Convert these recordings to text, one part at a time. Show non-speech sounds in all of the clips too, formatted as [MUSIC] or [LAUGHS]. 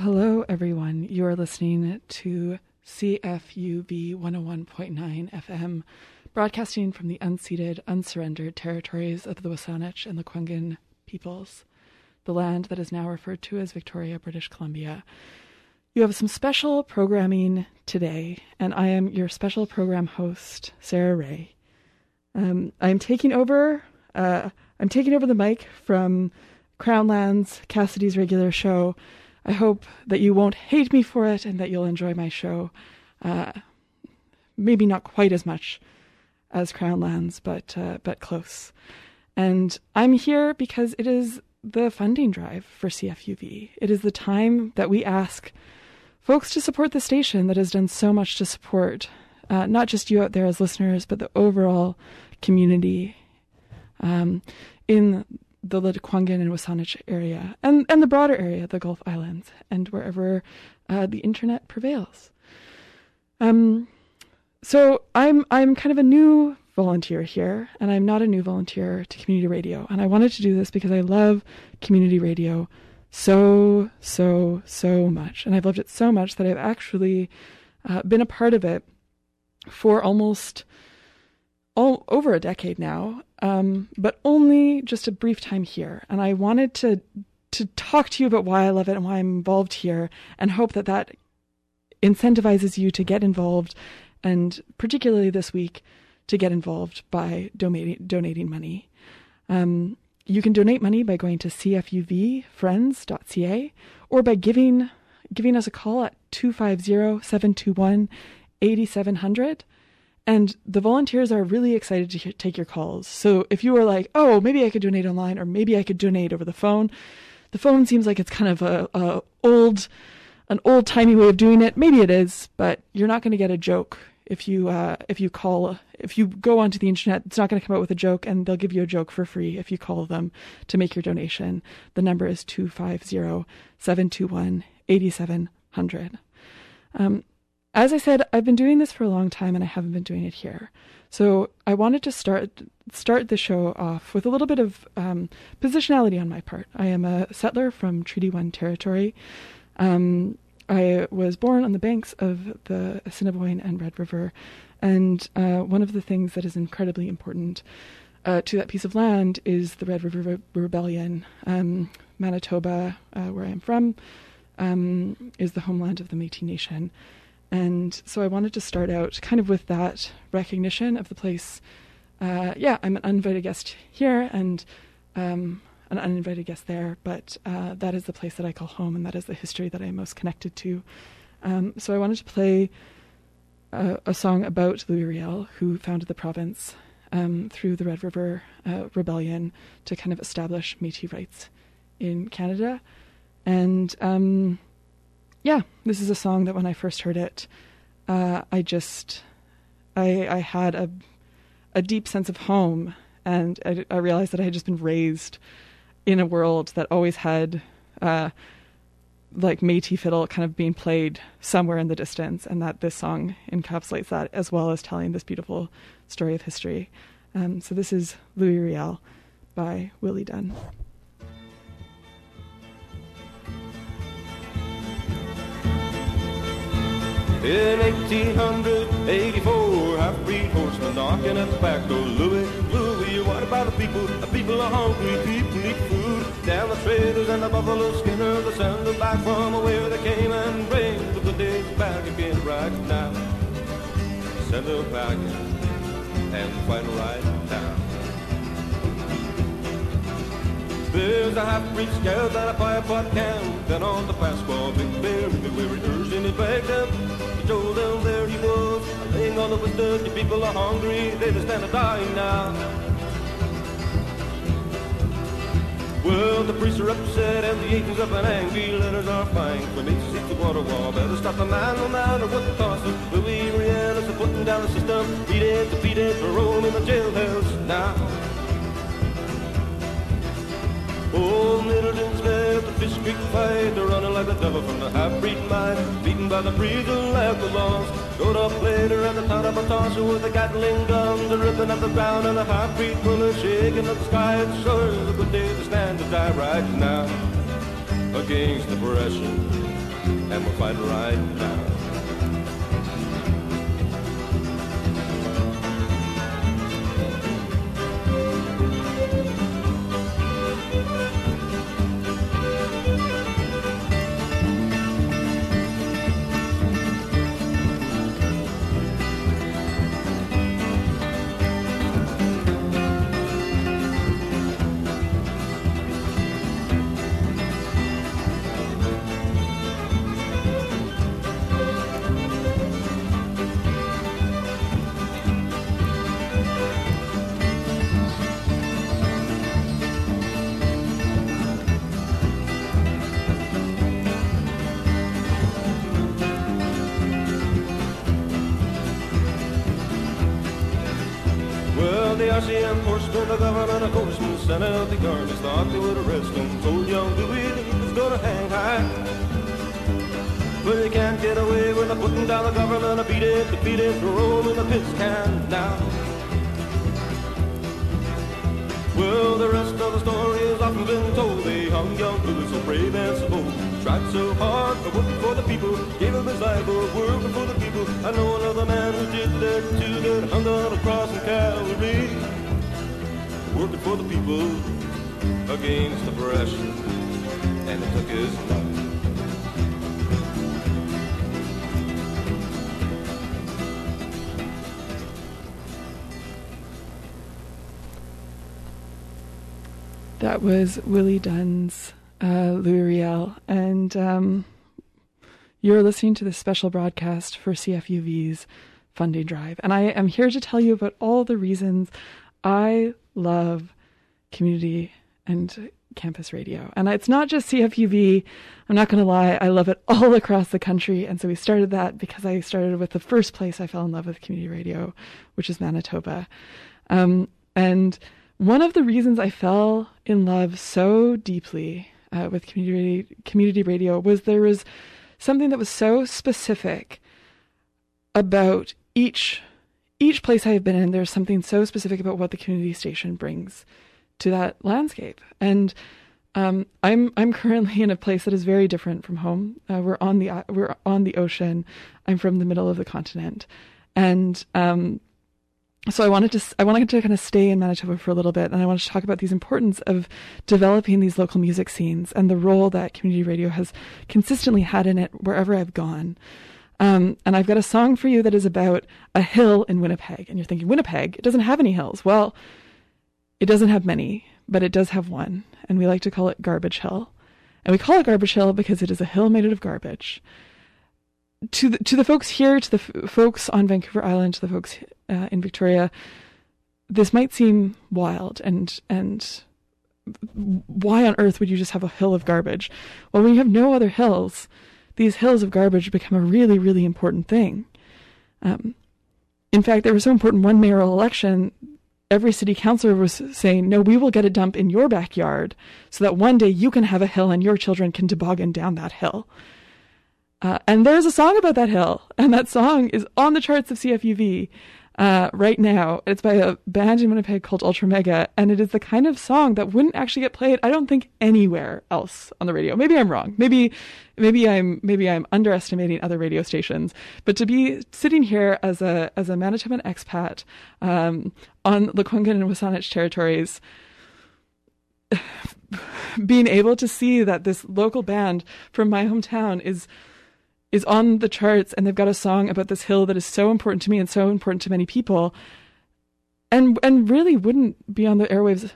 Hello, everyone. You are listening to CFUV 101.9 FM, broadcasting from the unceded, unsurrendered territories of the Wasanich and the Lekwungen peoples, the land that is now referred to as Victoria, British Columbia. You have some special programming today, and I am your special program host, Sarah Ray. Um, I'm taking over. Uh, I'm taking over the mic from Crownlands, Cassidy's regular show. I hope that you won't hate me for it and that you'll enjoy my show. Uh, maybe not quite as much as Crownlands, but uh, but close. And I'm here because it is the funding drive for CFUV. It is the time that we ask folks to support the station that has done so much to support uh, not just you out there as listeners, but the overall community um, in the Lekwungen and Wasanich area and, and the broader area, the Gulf Islands, and wherever uh, the internet prevails. Um, so I'm I'm kind of a new volunteer here, and I'm not a new volunteer to community radio. And I wanted to do this because I love community radio so, so, so much. And I've loved it so much that I've actually uh, been a part of it for almost all, over a decade now, um, but only just a brief time here. And I wanted to to talk to you about why I love it and why I'm involved here, and hope that that incentivizes you to get involved, and particularly this week, to get involved by donating donating money. Um, you can donate money by going to cfuvfriends.ca or by giving giving us a call at 250-721-8700 and the volunteers are really excited to take your calls. So if you are like, "Oh, maybe I could donate online or maybe I could donate over the phone." The phone seems like it's kind of a, a old an old-timey way of doing it. Maybe it is, but you're not going to get a joke if you uh, if you call if you go onto the internet, it's not going to come out with a joke, and they'll give you a joke for free if you call them to make your donation. The number is 250-721-8700. Um, as I said, I've been doing this for a long time, and I haven't been doing it here. So I wanted to start start the show off with a little bit of um, positionality on my part. I am a settler from Treaty One territory. Um, I was born on the banks of the Assiniboine and Red River, and uh, one of the things that is incredibly important uh, to that piece of land is the Red River Re- Rebellion. Um, Manitoba, uh, where I am from, um, is the homeland of the Métis Nation. And so I wanted to start out kind of with that recognition of the place. Uh, yeah, I'm an uninvited guest here and um, an uninvited guest there, but uh, that is the place that I call home, and that is the history that I'm most connected to. Um, so I wanted to play a, a, song about Louis Riel, who founded the province um, through the Red River uh, Rebellion to kind of establish Métis rights in Canada. And um, yeah, this is a song that when I first heard it, uh, I just I, I had a a deep sense of home, and I, I realized that I had just been raised in a world that always had uh, like Métis fiddle kind of being played somewhere in the distance, and that this song encapsulates that as well as telling this beautiful story of history. Um, so this is Louis Riel by Willie Dunn. In 1884, half-breed horseman knocking at the back door. Louis, Louis, what about the people? The people are hungry, people need food. Down the traders and the buffalo skinners, they send them back from where they came and bring the good days back again right now. Send them back and fight right now. There's a half-breed scout and a five-pot camp down on the Pasqua Big Bear, he nursed in his back up told them there he was, laying on the wisdom, the people are hungry, they just stand dying now. Well, the priests are upset and the agents up and angry, letters are fine for me to seek the water wall. Better stop the man no matter what the cost. Louis is putting down the system, beat it, defeat it, for Rome in the jailhouse now. Old Middleton's left the Fish Creek fight. They're running like the devil from the half-breed mine. Beaten by the breeze and left the lost. Showed up later at the town of Batoche with a Gatling gun. They're ripping up the ground and the half-breed bullets shaking up the sky. It sure is a good day to stand to die right now. Against depression and we'll fight right now. Horseman, the governor, the coachman, sent out the guards, thought they would arrest him. Told young Dewey he was gonna hang high. But he can't get away when they're putting down the government, beat it, defeat it, roll in the piss can now. Well, the rest of the story has often been told. They hung young Dewey so brave and so bold. Tried so hard, but working for the people. Gave up his life, but working for the people. I know another man who did that too, that hung on a cross in Calvary. Working for the people against and it took his life. That was Willie Dunn's uh, Riel, and um, you're listening to this special broadcast for CFUV's funding drive. And I am here to tell you about all the reasons I love community and campus radio. And it's not just CFUV. I'm not going to lie, I love it all [LAUGHS] across the country. And so we started that because I started with the first place I fell in love with community radio, which is Manitoba. Um, and one of the reasons I fell in love so deeply uh, with community community radio was there was something that was so specific about each each place I have been in. There's something so specific about what the community station brings to that landscape, and um, I'm I'm currently in a place that is very different from home. Uh, we're on the we're on the ocean. I'm from the middle of the continent, and um, so I wanted to I wanted to kind of stay in Manitoba for a little bit, and I wanted to talk about these importance of developing these local music scenes and the role that community radio has consistently had in it wherever I've gone. Um, and I've got a song for you that is about a hill in Winnipeg, and you're thinking Winnipeg? It doesn't have any hills. Well, it doesn't have many, but it does have one, and we like to call it Garbage Hill, and we call it Garbage Hill because it is a hill made out of garbage. To the, to the folks here, to the f- folks on Vancouver Island, to the folks uh, in Victoria, this might seem wild and and why on earth would you just have a hill of garbage? Well, when you have no other hills, these hills of garbage become a really really important thing. Um, in fact, they were so important. One mayoral election, every city councilor was saying, "No, we will get a dump in your backyard, so that one day you can have a hill and your children can toboggan down that hill." Uh, and there's a song about that hill, and that song is on the charts of CFUV uh, right now. It's by a band in Winnipeg called Ultra Mega, and it is the kind of song that wouldn't actually get played. I don't think anywhere else on the radio. Maybe I'm wrong. Maybe, maybe I'm maybe I'm underestimating other radio stations. But to be sitting here as a as a Manitoban expat um, on Lekwungen and Wasanich territories [SIGHS] being able to see that this local band from my hometown is is on the charts and they've got a song about this hill that is so important to me and so important to many people and and really wouldn't be on the airwaves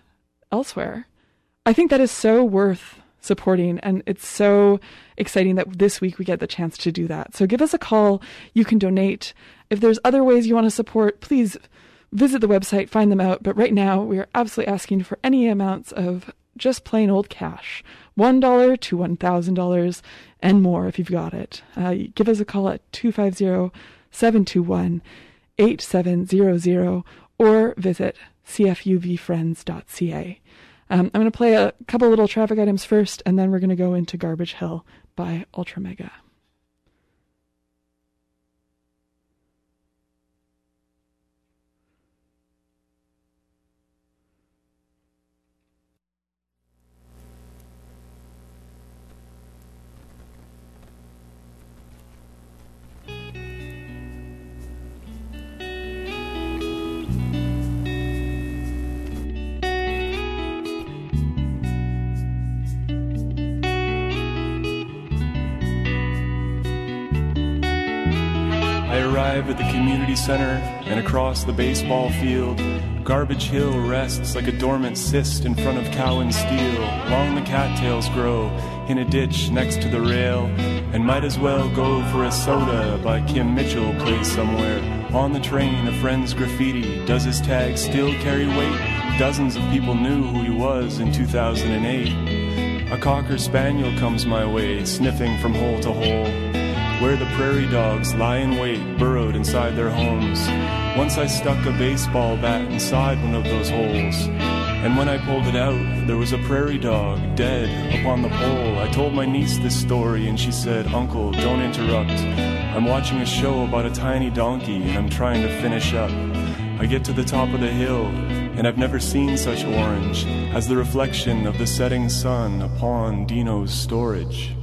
elsewhere. I think that is so worth supporting and it's so exciting that this week we get the chance to do that. So give us a call, you can donate. If there's other ways you want to support, please visit the website, find them out, but right now we are absolutely asking for any amounts of just plain old cash. $1 to $1,000 and more if you've got it. Uh, give us a call at 250 721 8700 or visit cfuvfriends.ca. Um, I'm going to play a couple little traffic items first, and then we're going to go into Garbage Hill by Ultra Mega. Arrive at the community center and across the baseball field, Garbage Hill rests like a dormant cyst in front of Cowan Steel. Long the cattails grow in a ditch next to the rail, and might as well go for a soda by Kim Mitchell plays somewhere. On the train, a friend's graffiti. Does his tag still carry weight? Dozens of people knew who he was in 2008. A cocker spaniel comes my way, sniffing from hole to hole where the prairie dogs lie in wait, burrowed inside their homes. Once I stuck a baseball bat inside one of those holes. And when I pulled it out, there was a prairie dog dead upon the pole. I told my niece this story, and she said, Uncle, don't interrupt. I'm watching a show about a tiny donkey, and I'm trying to finish up. I get to the top of the hill, and I've never seen such orange as the reflection of the setting sun upon Dino's storage.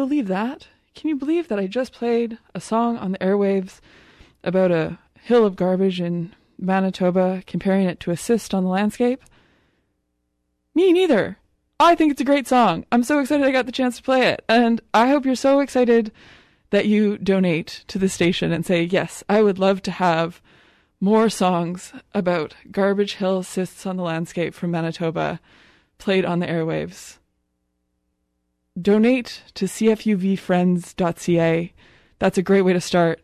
Believe that? Can you believe that I just played a song on the airwaves about a hill of garbage in Manitoba, comparing it to a cyst on the landscape? Me neither. I think it's a great song. I'm so excited I got the chance to play it. And I hope you're so excited that you donate to the station and say, yes, I would love to have more songs about garbage hill cysts on the landscape from Manitoba played on the airwaves donate to cfuvfriends.ca. That's a great way to start.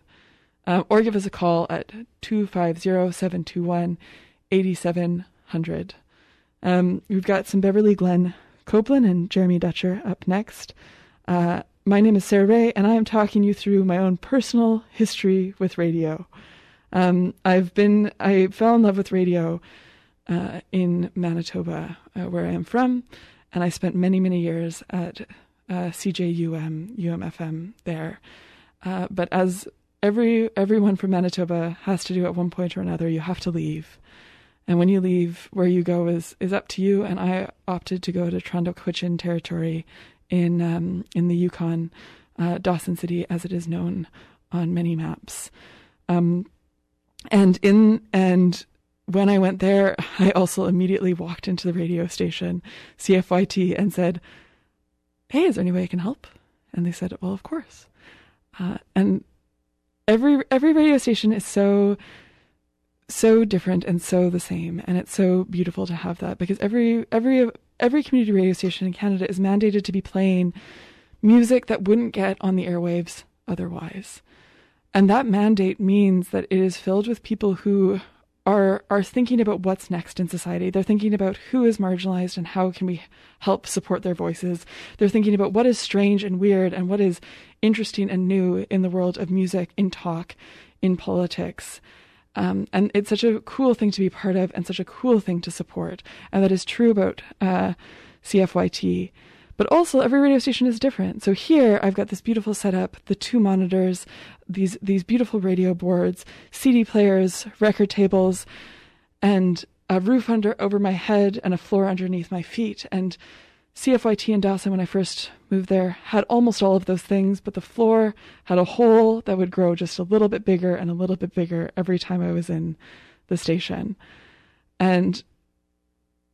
Um, or give us a call at 250 721 8700. Um, we've got some Beverly Glenn Copeland and Jeremy Dutcher up next. Uh, my name is Sarah Ray, and I am talking you through my own personal history with radio. Um, I've been, I fell in love with radio uh, in Manitoba, uh, where I am from, and I spent many, many years at uh, CJUM, UMFM there. Uh, but as every everyone from Manitoba has to do at one point or another, you have to leave. And when you leave, where you go is is up to you. And I opted to go to Tr'ondëk Hwëch'in territory in um, in the Yukon, uh, Dawson City, as it is known on many maps. Um, and in and when I went there, [LAUGHS] I also immediately walked into the radio station, CFYT, and said, hey, is there any way I can help? And they said, well, of course. Uh, and every every radio station is so so different and so the same, and it's so beautiful to have that because every every every community radio station in Canada is mandated to be playing music that wouldn't get on the airwaves otherwise. And that mandate means that it is filled with people who are are thinking about what's next in society. They're thinking about who is marginalized and how can we help support their voices. They're thinking about what is strange and weird and what is interesting and new in the world of music, in talk, in politics. Um, and it's such a cool thing to be part of and such a cool thing to support. And that is true about uh, CFYT. But also, every radio station is different. So here, I've got this beautiful setup: the two monitors, these these beautiful radio boards, CD players, record tables, and a roof under over my head and a floor underneath my feet. And CFYT in Dawson, when I first moved there, had almost all of those things, but the floor had a hole that would grow just a little bit bigger and a little bit bigger every time I was in the station. And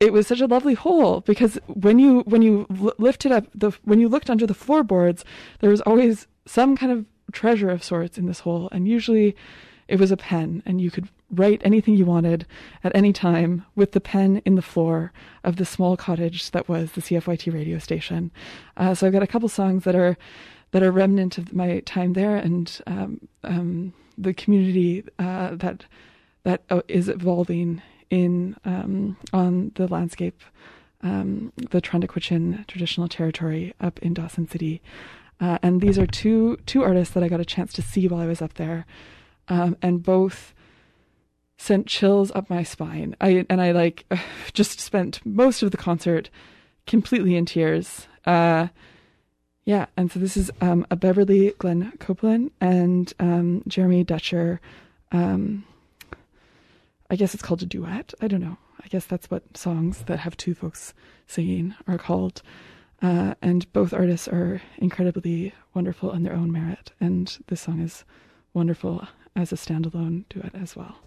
it was such a lovely hole because when you when you lifted up the when you looked under the floorboards, there was always some kind of treasure of sorts in this hole, and usually it was a pen, and you could write anything you wanted at any time with the pen in the floor of the small cottage that was the CFYT radio station. Uh, so I've got a couple songs that are that are remnant of my time there and um, um, the community uh, that that uh, evolving in um, on the landscape, um, the Tr'ondëk Hwëch'in traditional territory up in Dawson City. Uh, and these are two two artists that I got a chance to see while I was up there, um, and both sent chills up my spine. I and I like [SIGHS] just spent most of the concert completely in tears. Uh, yeah, and so this is um, a Beverly Glenn Copeland and um, Jeremy Dutcher um, I guess it's called a duet. I don't know. I guess that's what songs that have two folks singing are called. Uh, and both artists are incredibly wonderful on their own merit. And this song is wonderful as a standalone duet as well.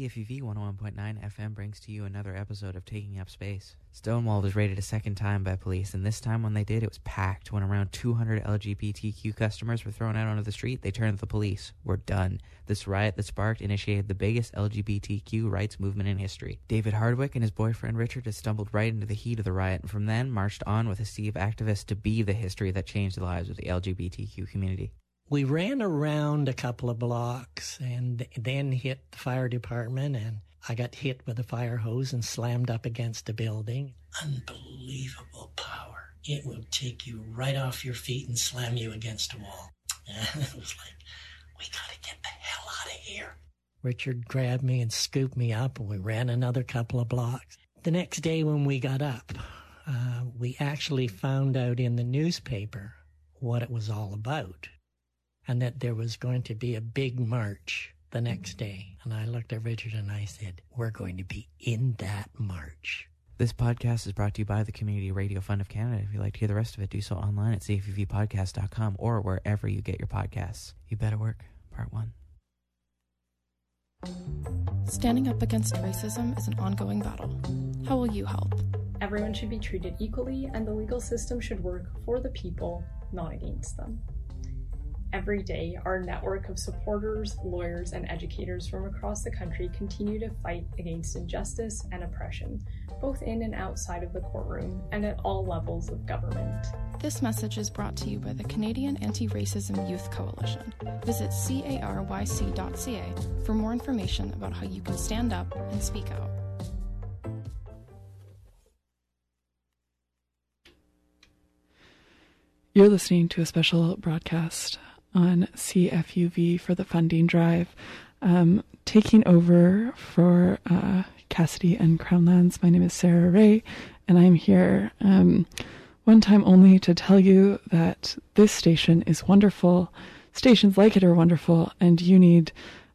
CFUV 101.9 FM brings to you another episode of Taking Up Space. Stonewall was raided a second time by police, and this time when they did, it was packed. When around 200 LGBTQ customers were thrown out onto the street, they turned to the police. We're done. This riot that sparked initiated the biggest LGBTQ rights movement in history. David Hardwick and his boyfriend Richard had stumbled right into the heat of the riot, and from then marched on with a sea of activists to be the history that changed the lives of the LGBTQ community. We ran around a couple of blocks and then hit the fire department and I got hit with a fire hose and slammed up against a building. Unbelievable power. It will take you right off your feet and slam you against a wall. And [LAUGHS] it was like, we gotta get the hell out of here. Richard grabbed me and scooped me up and we ran another couple of blocks. The next day when we got up, uh, we actually found out in the newspaper what it was all about and that there was going to be a big march the next day. And I looked at Richard and I said, We're going to be in that march. This podcast is brought to you by the Community Radio Fund of Canada. If you'd like to hear the rest of it, do so online at cfuvpodcast.com or wherever you get your podcasts. You Better Work, Part 1. Standing up against racism is an ongoing battle. How will you help? Everyone should be treated equally, and the legal system should work for the people, not against them. Every day, our network of supporters, lawyers, and educators from across the country continue to fight against injustice and oppression, both in and outside of the courtroom and at all levels of government. This message is brought to you by the Canadian Anti Racism Youth Coalition. Visit caryc.ca for more information about how you can stand up and speak out. You're listening to a special broadcast on CFUV for the funding drive. Um, taking over for uh, Cassidy and Crownlands, my name is Sarah Ray, and I'm here um, one time only to tell you that this station is wonderful. Stations like it are wonderful, and you need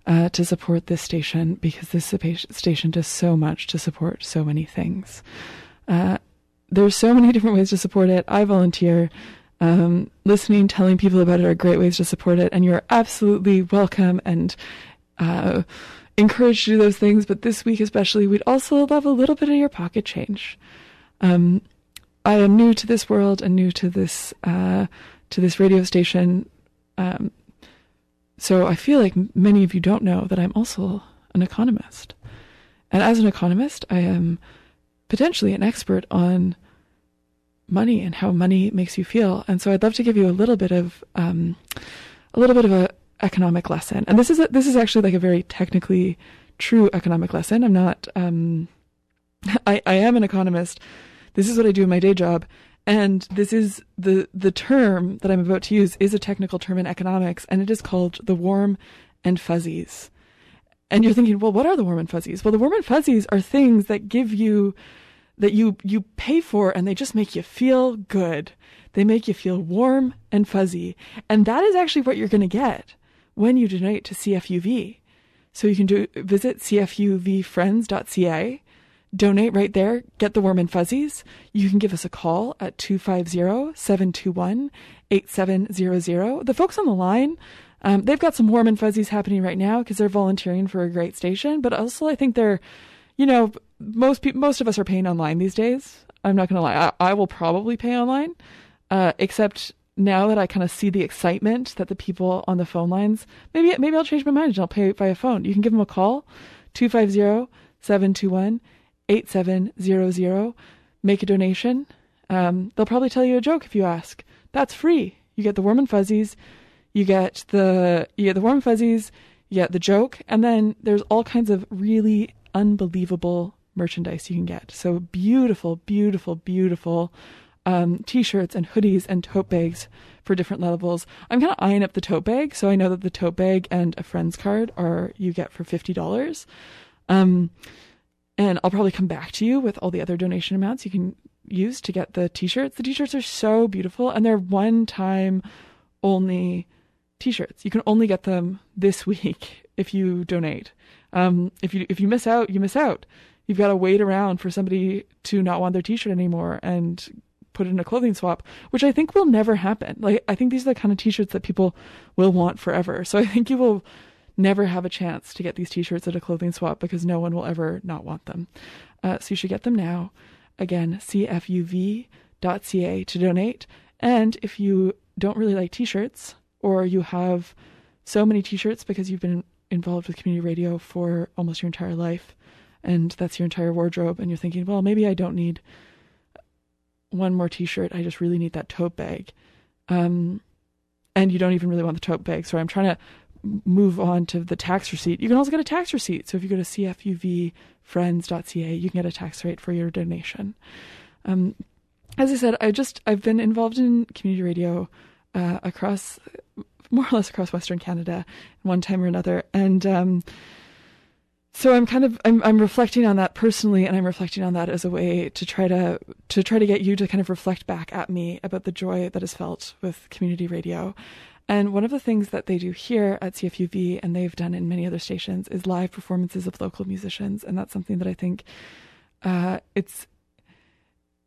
uh, to support this station because this station does so much to support so many things. Uh, there's so many [LAUGHS] different ways to support it. I volunteer um, listening, telling people about it are great ways to support it, and you're absolutely welcome and uh, encouraged to do those things. But this week, especially, we'd also love a little bit of your pocket change. Um, I am new to this world and new to this uh, to this radio station, um, so I feel like many of you don't know that I'm also an economist, and as an economist, I am potentially an expert on money and how money makes you feel. And so I'd love to give you a little bit of um, a little bit of a economic lesson. And this is a, this is actually like a very technically true economic lesson. I'm not um, [LAUGHS] I, I am an economist. This is what I do in my day job. And this is the the term that I'm about to use is a technical term in economics, and it is called the warm and fuzzies. And you're thinking, well, what are the warm and fuzzies? Well, the warm and fuzzies are things that give you that you you pay for and they just make you feel good. They make you feel warm and fuzzy. And that is actually what you're going to get when you donate to CFUV. So you can do visit cfuvfriends.ca, donate right there, get the warm and fuzzies. You can give us a call at 250-721-8700. The folks on the line um, they've got some warm and fuzzies happening right now because they're volunteering for a great station, but also I think they're you know, most people, most of us are paying online these days. I'm not gonna lie. I, I will probably pay online, uh, except now that I kind of see the excitement that the people on the phone lines, maybe maybe I'll change my mind and I'll pay via phone. You can give them a call, 250-721-8700. Make a donation. Um, they'll probably tell you a joke if you ask. That's free. You get the warm and fuzzies. You get the you get the warm fuzzies. You get the joke, and then there's all kinds of really unbelievable merchandise you can get. So beautiful, beautiful, beautiful um, t-shirts and hoodies and tote bags for different levels. I'm kind of eyeing up the tote bag, so I know that the tote bag and a friend's card are you get for fifty dollars. Um, and I'll probably come back to you with all the other donation amounts you can use to get the t-shirts. The t-shirts are so beautiful, and they're one-time only t-shirts. You can only get them this [LAUGHS] week if you donate. Um, if you if you miss out, you miss out. You've got to wait around for somebody to not want their T-shirt anymore and put it in a clothing swap, which I think will never happen. Like I think these are the kind of T-shirts that people will want forever. So I think you will never have a chance to get these t-shirts at a clothing swap because no one will ever not want them. Uh, so you should get them now. Again, cfuv.ca to donate. And if you don't really like t-shirts or you have so many t-shirts because you've been involved with community radio for almost your entire life and that's your entire wardrobe and you're thinking, well, maybe I don't need one more t-shirt. I just really need that tote bag. Um, and you don't even really want the tote bag. So I'm trying to move on to the tax receipt. You can also get a tax receipt. So if you go to cfuvfriends.ca, you can get a tax rate for your donation. Um, as I said, I just I've been involved in community radio uh, across more or less across Western Canada, one time or another, and um, so I'm kind of I'm I'm reflecting on that personally, and I'm reflecting on that as a way to try to to try to get you to kind of reflect back at me about the joy that is felt with community radio. And one of the things that they do here at CFUV and they've done in many other stations is live performances of local musicians, and that's something that I think uh, it's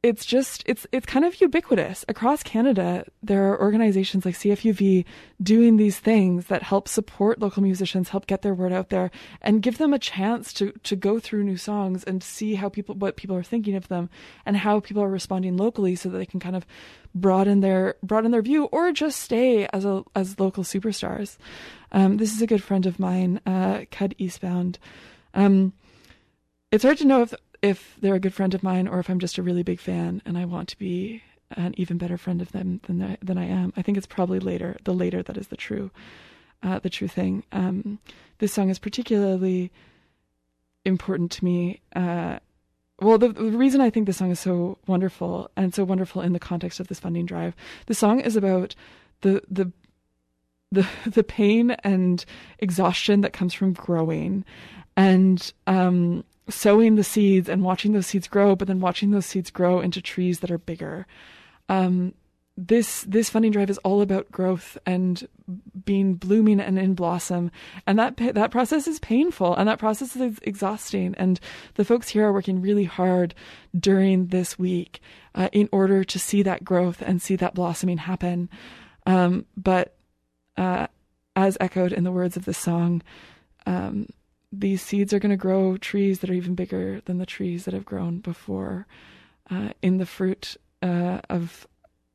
it's just it's it's kind of ubiquitous across Canada. There are organizations like CFUV doing these things that help support local musicians, help get their word out there, and give them a chance to to go through new songs and see how people what people are thinking of them and how people are responding locally, so that they can kind of broaden their broaden their view or just stay as a as local superstars. Um, this is a good friend of mine, uh, Cud Eastbound. Um, it's hard to know if if they're a good friend of mine or if I'm just a really big fan and I want to be an even better friend of them than I, than I am. I think it's probably later, the later that is the true, uh, the true thing. Um, this song is particularly important to me. Uh, well, the, the, reason I think this song is so wonderful and so wonderful in the context of this funding drive, the song is about the the the [LAUGHS] the pain and exhaustion that comes from growing, and um, sowing the seeds and watching those seeds grow, but then watching those seeds grow into trees that are bigger. Um, this this funding drive is all about growth and being blooming and in blossom, and that that process is painful and that process is exhausting. And the folks here are working really hard during this week uh, in order to see that growth and see that blossoming happen. Um, but uh, as echoed in the words of the song, um, these seeds are going to grow trees that are even bigger than the trees that have grown before uh, in the fruit uh, of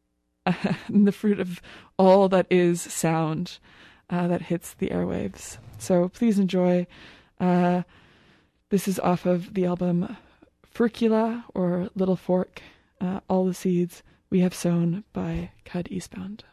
[LAUGHS] uh, the fruit of all that is sound uh, that hits the airwaves. So please enjoy. Uh, this is off of the album Furcula or Little Fork. Uh, all the seeds we have sown by Cud Eastbound.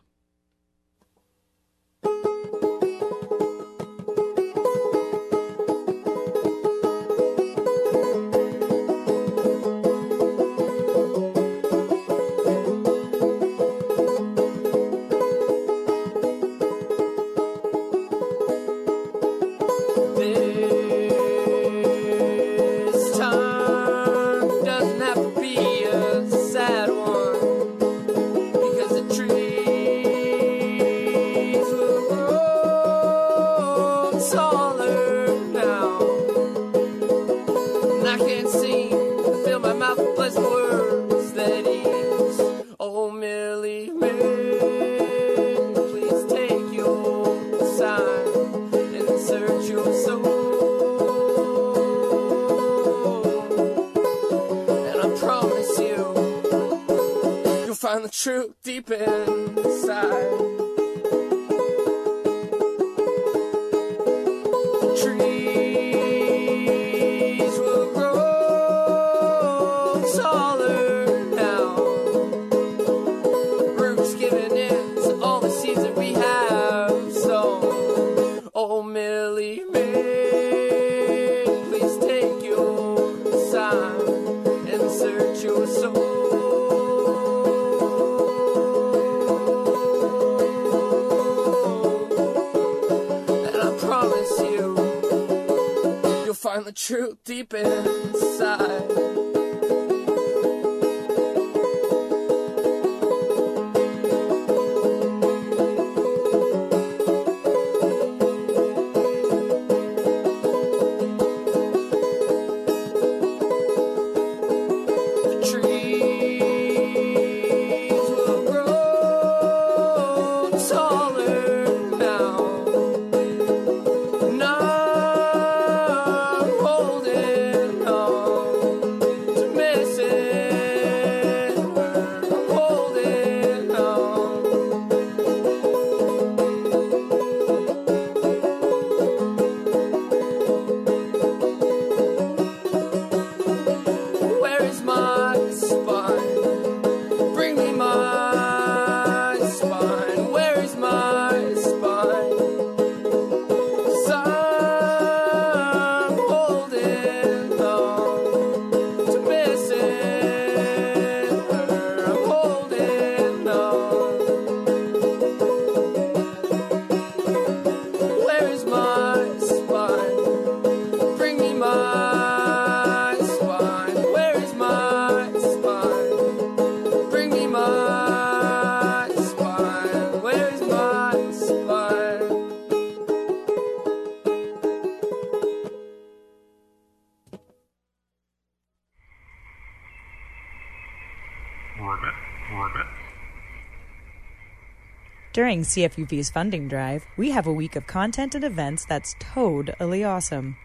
During CFUV's funding drive, we have a week of content and events that's totally awesome.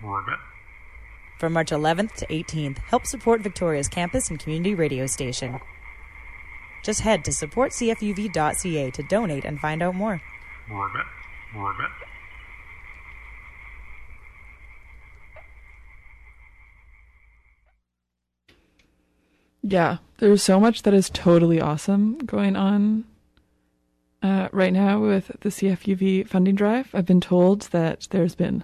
From March 11th to 18th, help support Victoria's campus and community radio station. Just head to supportcfuv.ca to donate and find out more. Yeah, there's so much that is totally awesome going on uh, right now with the CFUV funding drive. I've been told that there's been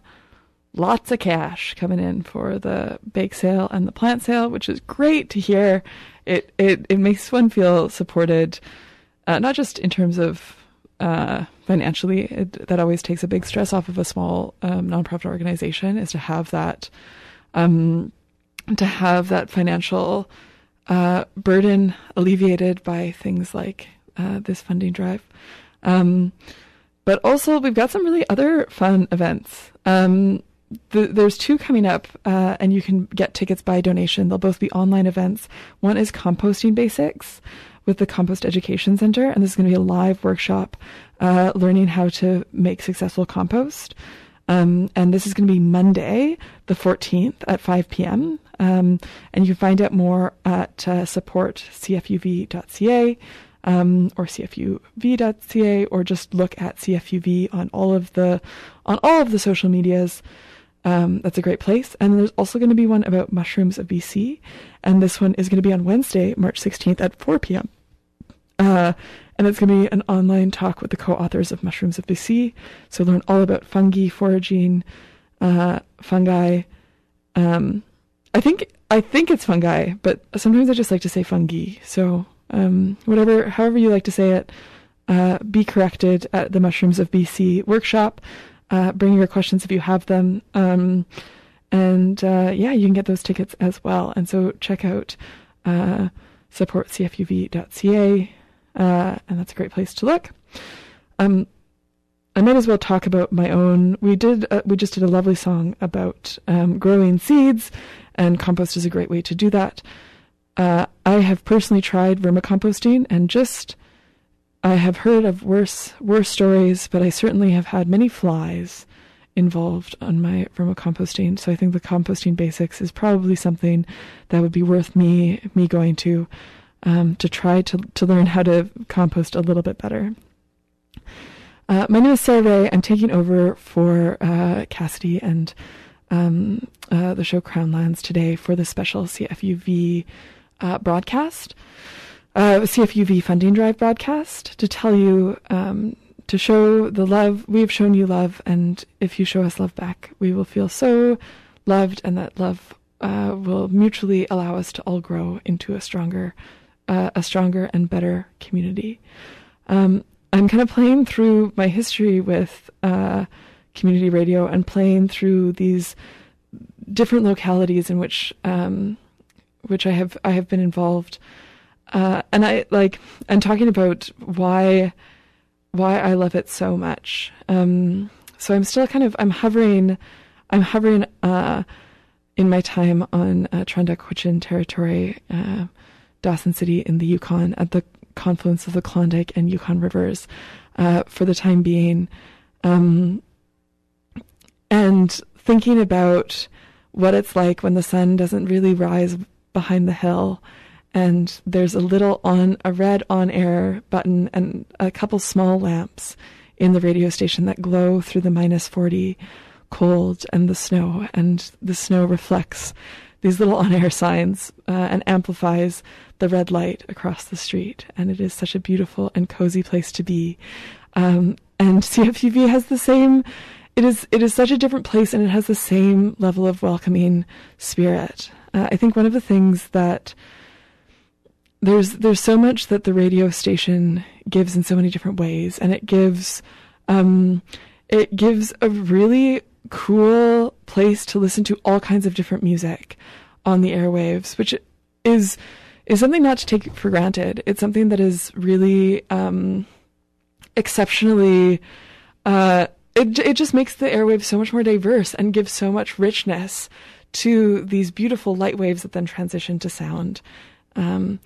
lots of cash coming in for the bake sale and the plant sale, which is great to hear. It it it makes one feel supported, uh, not just in terms of uh, financially. It, that always takes a big stress off of a small um, nonprofit organization is to have that, um, to have that financial uh, burden alleviated by things like uh, this funding drive. Um, but also, we've got some really other fun events. Um, the, there's two coming up, uh, and you can get tickets by donation. They'll both be online events. One is Composting Basics with the Compost Education Center, and this is going to be a live workshop uh, learning how to make successful compost. Um, and this is going to be Monday, the 14th at 5 p.m. Um, and you can find out more at uh, supportcfuv.ca um, or cfuv.ca, or just look at CFUV on all of the on all of the social medias. Um, that's a great place. And there's also going to be one about mushrooms of BC, and this one is going to be on Wednesday, March 16th at 4 p.m. Uh, and it's going to be an online talk with the co-authors of Mushrooms of BC. So learn all about fungi, foraging, uh, fungi. Um, I think I think it's fungi, but sometimes I just like to say fungi. So um, whatever, however you like to say it, uh, be corrected at the Mushrooms of BC workshop. Uh, bring your questions if you have them. Um, and uh, yeah, you can get those tickets as well. And so check out uh, supportcfuv.ca, uh, and that's a great place to look. Um, I might as well talk about my own. We did. Uh, we just did a lovely song about um, growing seeds, and compost is a great way to do that. Uh, I have personally tried vermicomposting and just I have heard of worse worse stories, but I certainly have had many flies involved on my vermicomposting. So I think the composting basics is probably something that would be worth me me going to um, to try to to learn how to compost a little bit better. Uh, my name is Sarah Ray. I'm taking over for uh, Cassidy and um, uh, the show Crownlands today for the special CFUV uh, broadcast, uh, CFUV funding drive broadcast, to tell you, um, to show the love we've shown you love, and if you show us love back, we will feel so loved, and that love uh, will mutually allow us to all grow into a stronger, uh, a stronger and better community. Um, I'm kind of playing through my history with uh, community radio and playing through these different localities in which um, which I have I have been involved, uh, and I like and talking about why why I love it so much. Um, so I'm still kind of I'm hovering I'm hovering uh, in my time on uh, Hwëch'in territory, uh, Dawson City in the Yukon at the confluence of the Klondike and Yukon rivers uh, for the time being, um, and thinking about what it's like when the sun doesn't really rise behind the hill and there's a little on a red on air button and a couple small lamps in the radio station that glow through the minus 40 cold and the snow and the snow reflects these little on air signs uh, and amplifies the red light across the street and it is such a beautiful and cozy place to be. Um, and CFUV has the same it is it is such a different place and it has the same level of welcoming spirit uh, I think one of the things that there's there's so much that the radio station gives in so many different ways, and it gives um, it gives a really cool place to listen to all kinds of different music on the airwaves, which is is something not to take for granted. It's something that is really um, exceptionally. Uh, it it just makes the airwaves so much more diverse and gives so much richness to these beautiful light waves that then transition to sound. Um,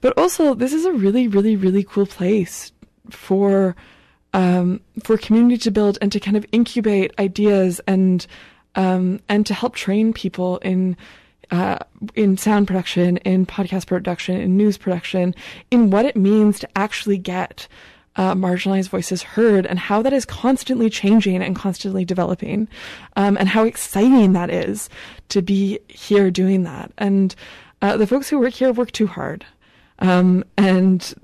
but also, this is a really, really, really cool place for um, for community to build and to kind of incubate ideas and um, and to help train people in uh, in sound production, in podcast production, in news production, in what it means to actually get uh, marginalized voices heard and how that is constantly changing and constantly developing, um, and how exciting that is to be here doing that. And uh, the folks who work here work too hard, um, and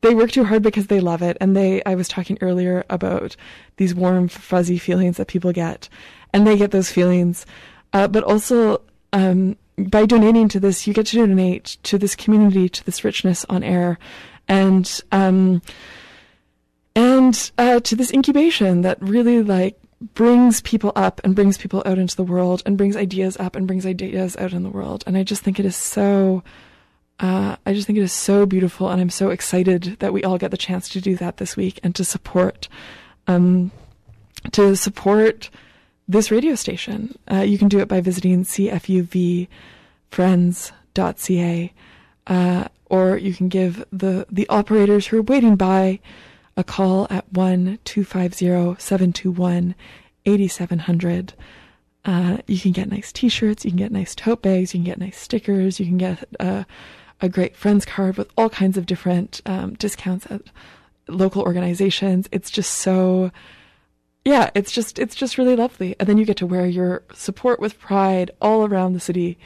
they work too hard because they love it. And they, I was talking earlier about these warm, fuzzy feelings that people get, and they get those feelings. Uh, but also, um, by donating to this, you get to donate to this community, to this richness on air, and um, and uh, to this incubation that really like brings people up and brings people out into the world and brings ideas up and brings ideas out in the world. And I just think it is so. Uh, I just think it is so beautiful, and I'm so excited that we all get the chance to do that this week and to support, um, to support this radio station. Uh, you can do it by visiting cfuvfriends.ca, uh, or you can give the, the operators who are waiting by a call at 1 250 721 8700. Uh, you can get nice t shirts, you can get nice tote bags, you can get nice stickers, you can get uh, a great friends card with all kinds of different um, discounts at local organizations. It's just so yeah, it's just it's just really lovely. And then you get to wear your support with pride all around the city.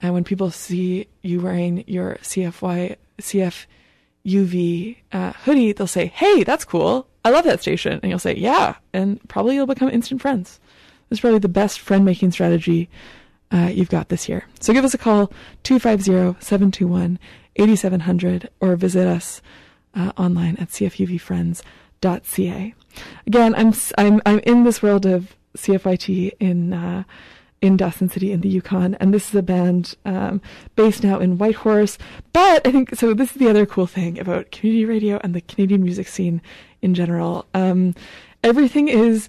And when people see you wearing your CFY CFUV uh, hoodie, they'll say, "Hey, that's cool. I love that station." And you'll say, "Yeah," and probably you'll become instant friends. Is probably the best friend making strategy uh, you've got this year. So give us a call 250-721-8700 or visit us uh, online at cfuvfriends.ca again, I'm I'm I'm in this world of CFYT in uh, in Dawson City in the Yukon, and this is a band um, based now in Whitehorse. But I think so. This is the other cool thing about community radio and the Canadian music scene in general. Um, everything is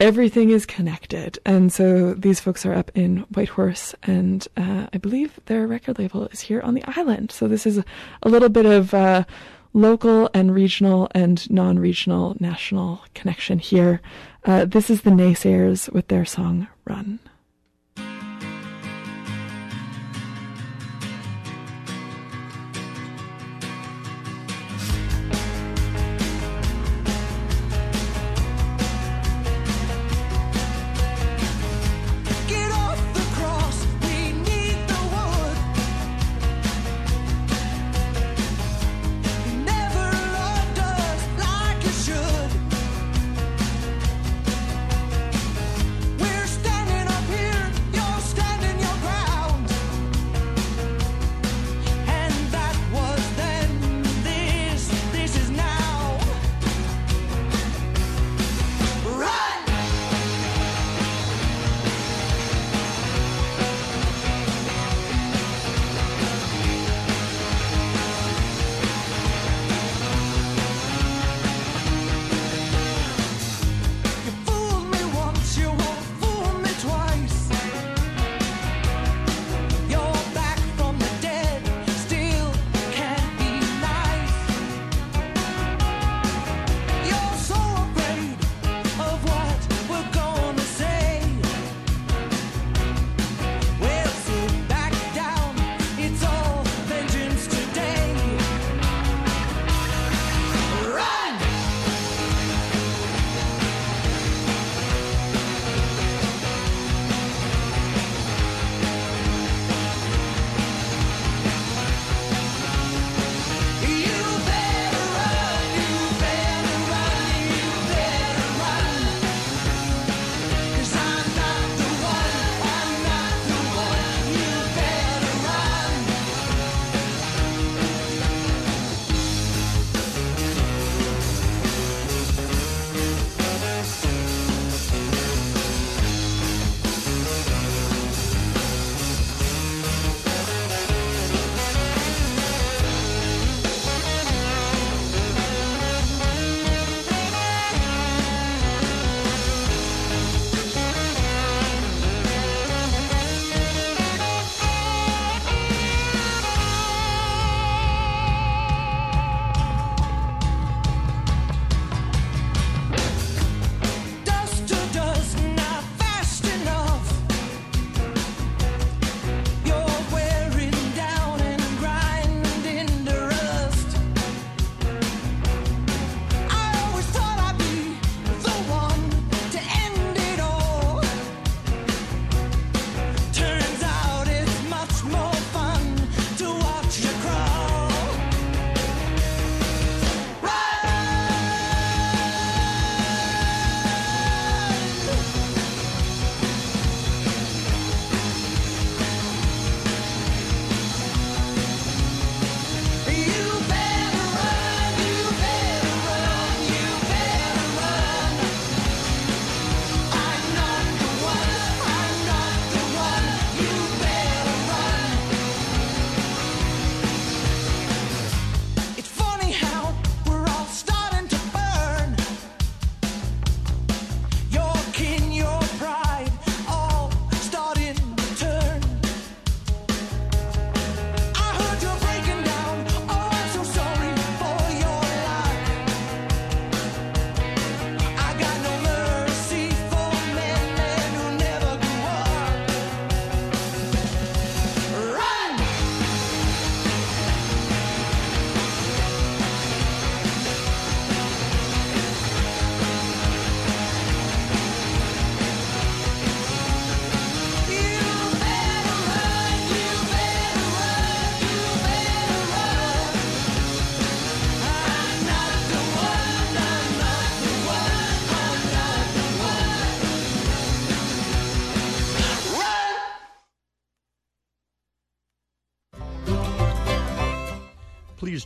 everything is connected, and so these folks are up in Whitehorse, and uh, I believe their record label is here on the island. So this is a, little bit of. Uh, local and regional and non regional national connection here. Uh, this is the Naysayers with their song Run.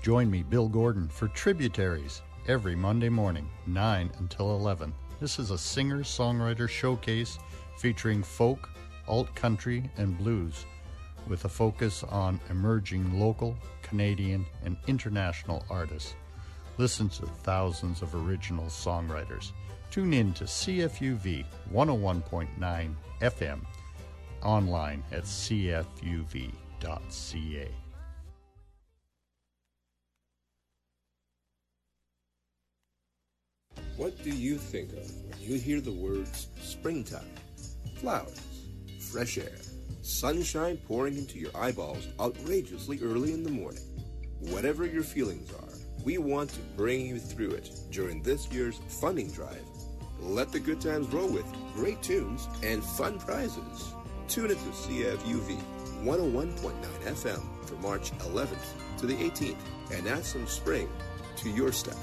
Join me, Bill Gordon, for Tributaries every Monday morning, 9 until 11. This is a singer songwriter showcase featuring folk, alt country, and blues with a focus on emerging local, Canadian, and international artists. Listen to thousands of original songwriters. Tune in to CFUV 101.9 FM online at cfuv.ca. What do you think of when you hear the words springtime, flowers, fresh air, sunshine pouring into your eyeballs outrageously early in the morning? Whatever your feelings are, we want to bring you through it during this year's funding drive. Let the good times roll with great tunes and fun prizes. Tune into CFUV 101.9 FM for March 11th to the 18th and add some spring to your step.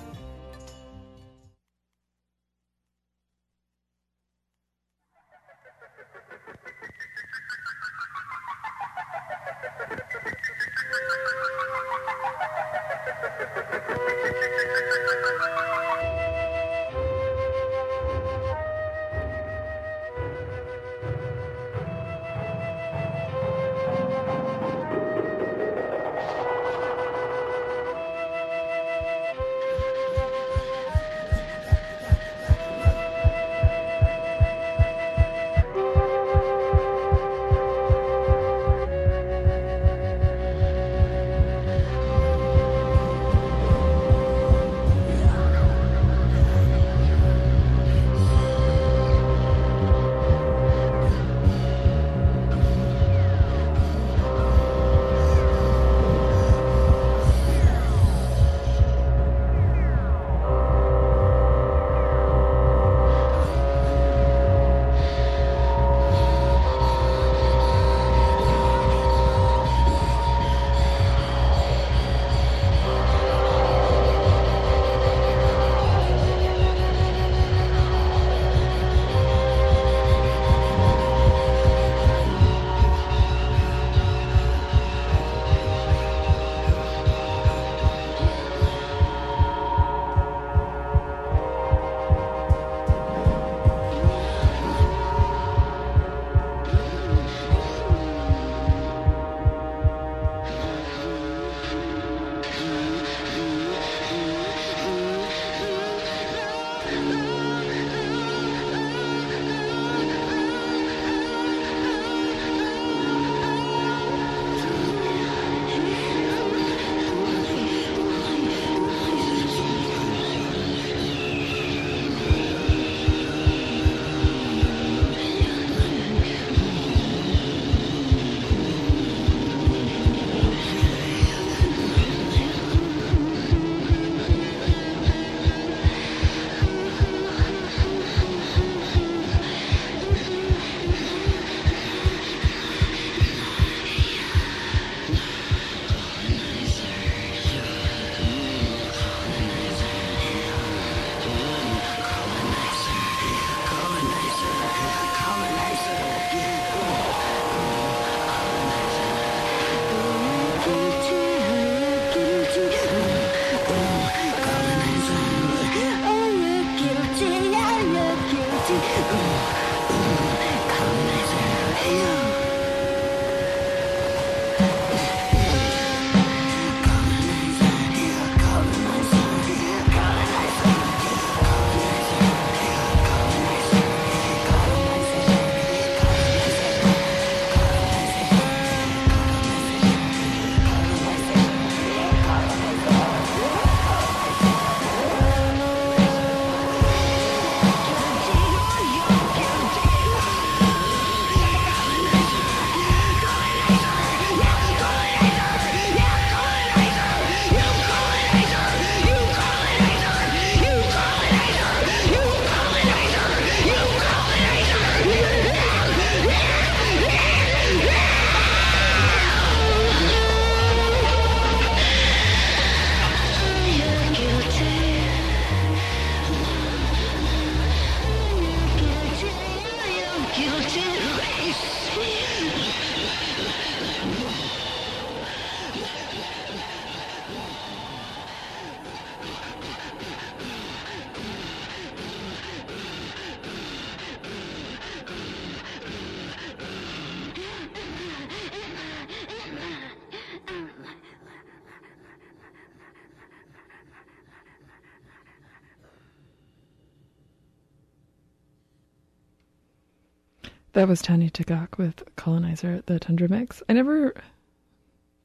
That was Tanya Tagaq with Colonizer, the Tundra Mix. I never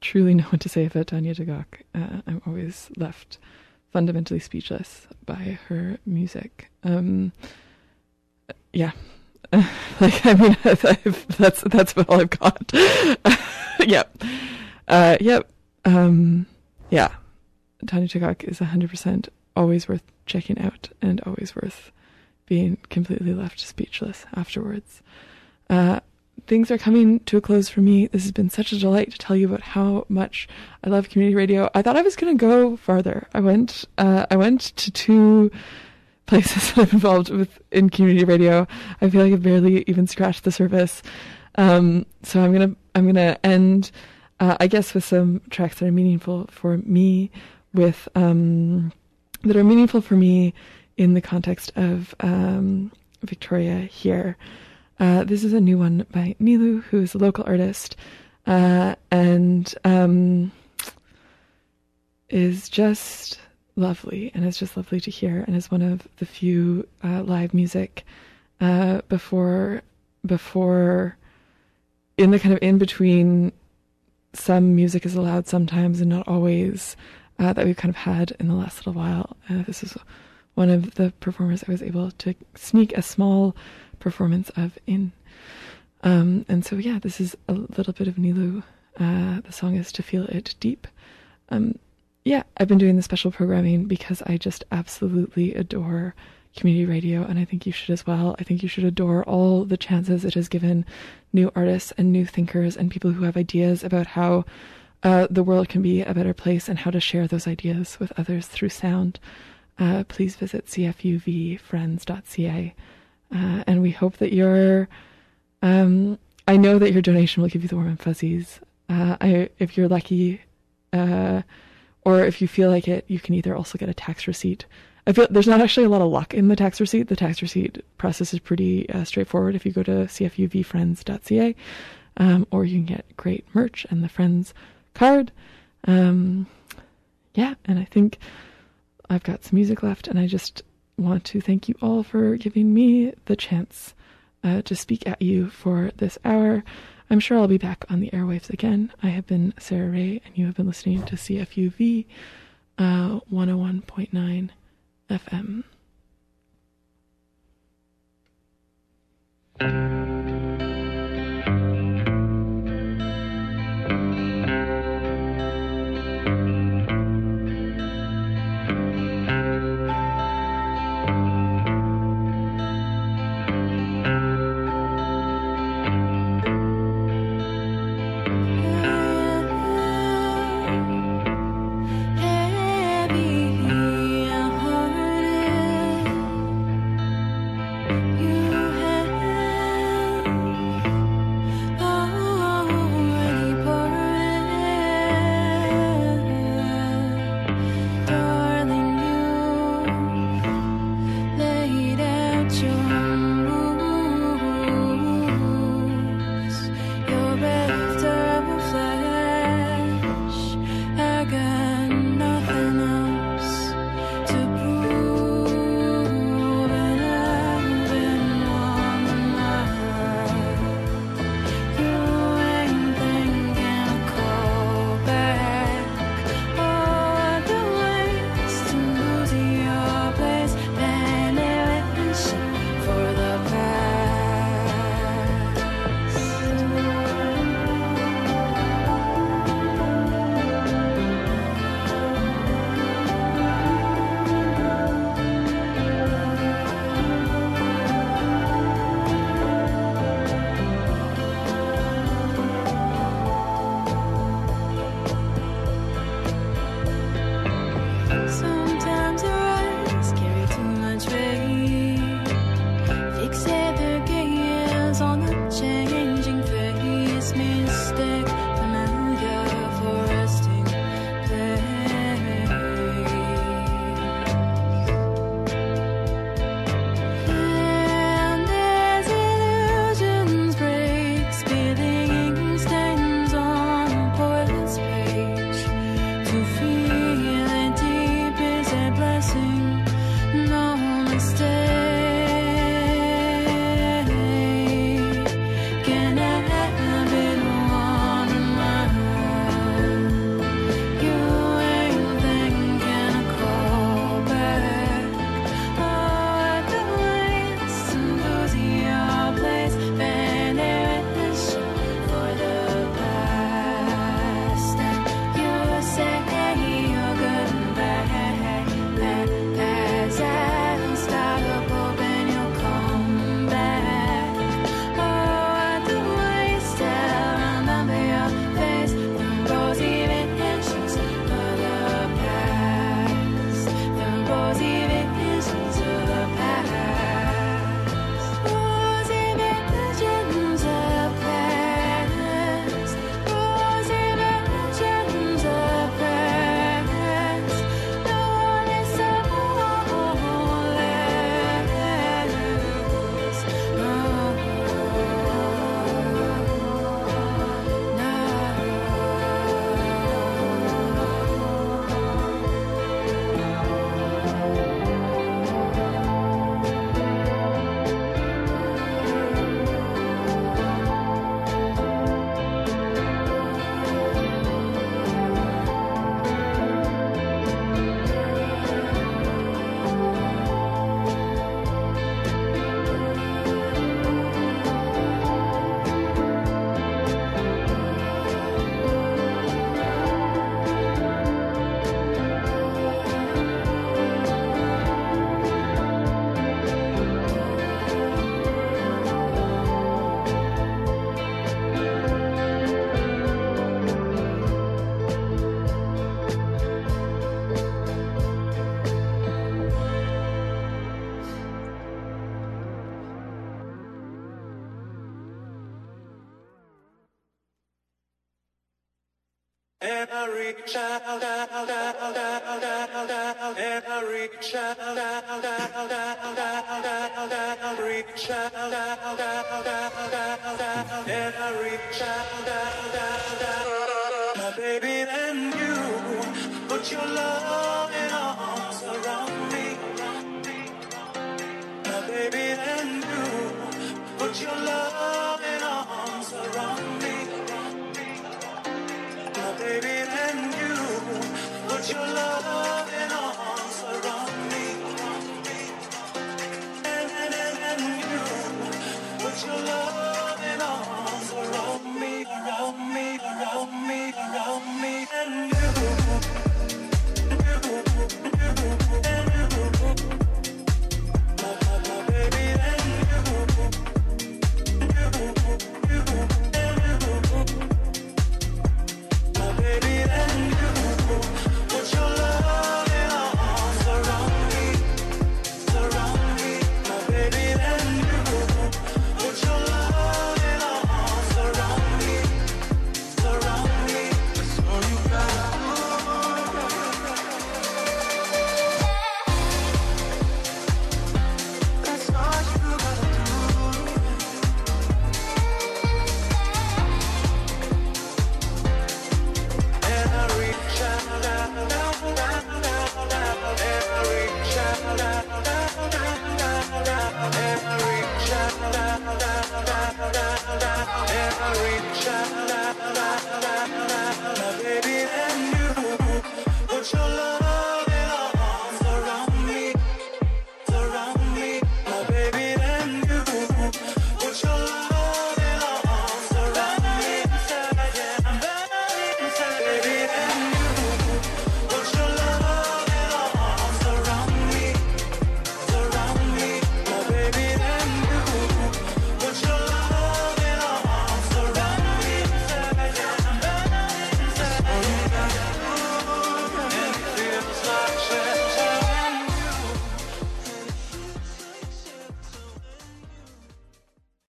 truly know what to say about Tanya Tagaq. Uh, I'm always left fundamentally speechless by her music. Um, yeah, [LAUGHS] like I mean, [LAUGHS] that's that's all I've got. [LAUGHS] yep, uh, yep, um, yeah. Tanya Tagaq is hundred percent always worth checking out and always worth being completely left speechless afterwards. Uh, things are coming to a close for me. This has been such a delight to tell you about how much I love community radio. I thought I was going to go farther. I went. Uh, I went to two [LAUGHS] places that I'm involved with in community radio. I feel like I've barely even scratched the surface. Um, so I'm gonna I'm gonna end, uh, I guess, with some tracks that are meaningful for me, with um, that are meaningful for me in the context of um, Victoria here. Uh, this is a new one by Nilu, who is a local artist, uh, and um, is just lovely, and it's just lovely to hear, and is one of the few uh, live music uh, before before in the kind of in between. Some music is allowed sometimes, and not always. Uh, that we've kind of had in the last little while. Uh, this is one of the performers I was able to sneak a small performance of in. Um, and so, yeah, this is a little bit of Nilu. Uh, the song is To Feel It Deep. Um, yeah, I've been doing the special programming because I just absolutely adore community radio, and I think you should as well. I think you should adore all the chances it has given new artists and new thinkers and people who have ideas about how uh, the world can be a better place and how to share those ideas with others through sound. Uh, please visit cfuvfriends.ca. Uh, and we hope that your, um, I know that your donation will give you the warm and fuzzies. Uh, I, if you're lucky, uh, or if you feel like it, you can either also get a tax receipt. I feel there's not actually a lot of luck in the tax receipt. The tax receipt process is pretty uh, straightforward if you go to cfuvfriends.ca, um, or you can get great merch and the Friends card. Um, yeah, and I think I've got some music left, and I just want to thank you all for giving me the chance uh, to speak at you for this hour. I'm sure I'll be back on the airwaves again. I have been Sarah Ray, and you have been listening to CFUV uh, 101.9 FM.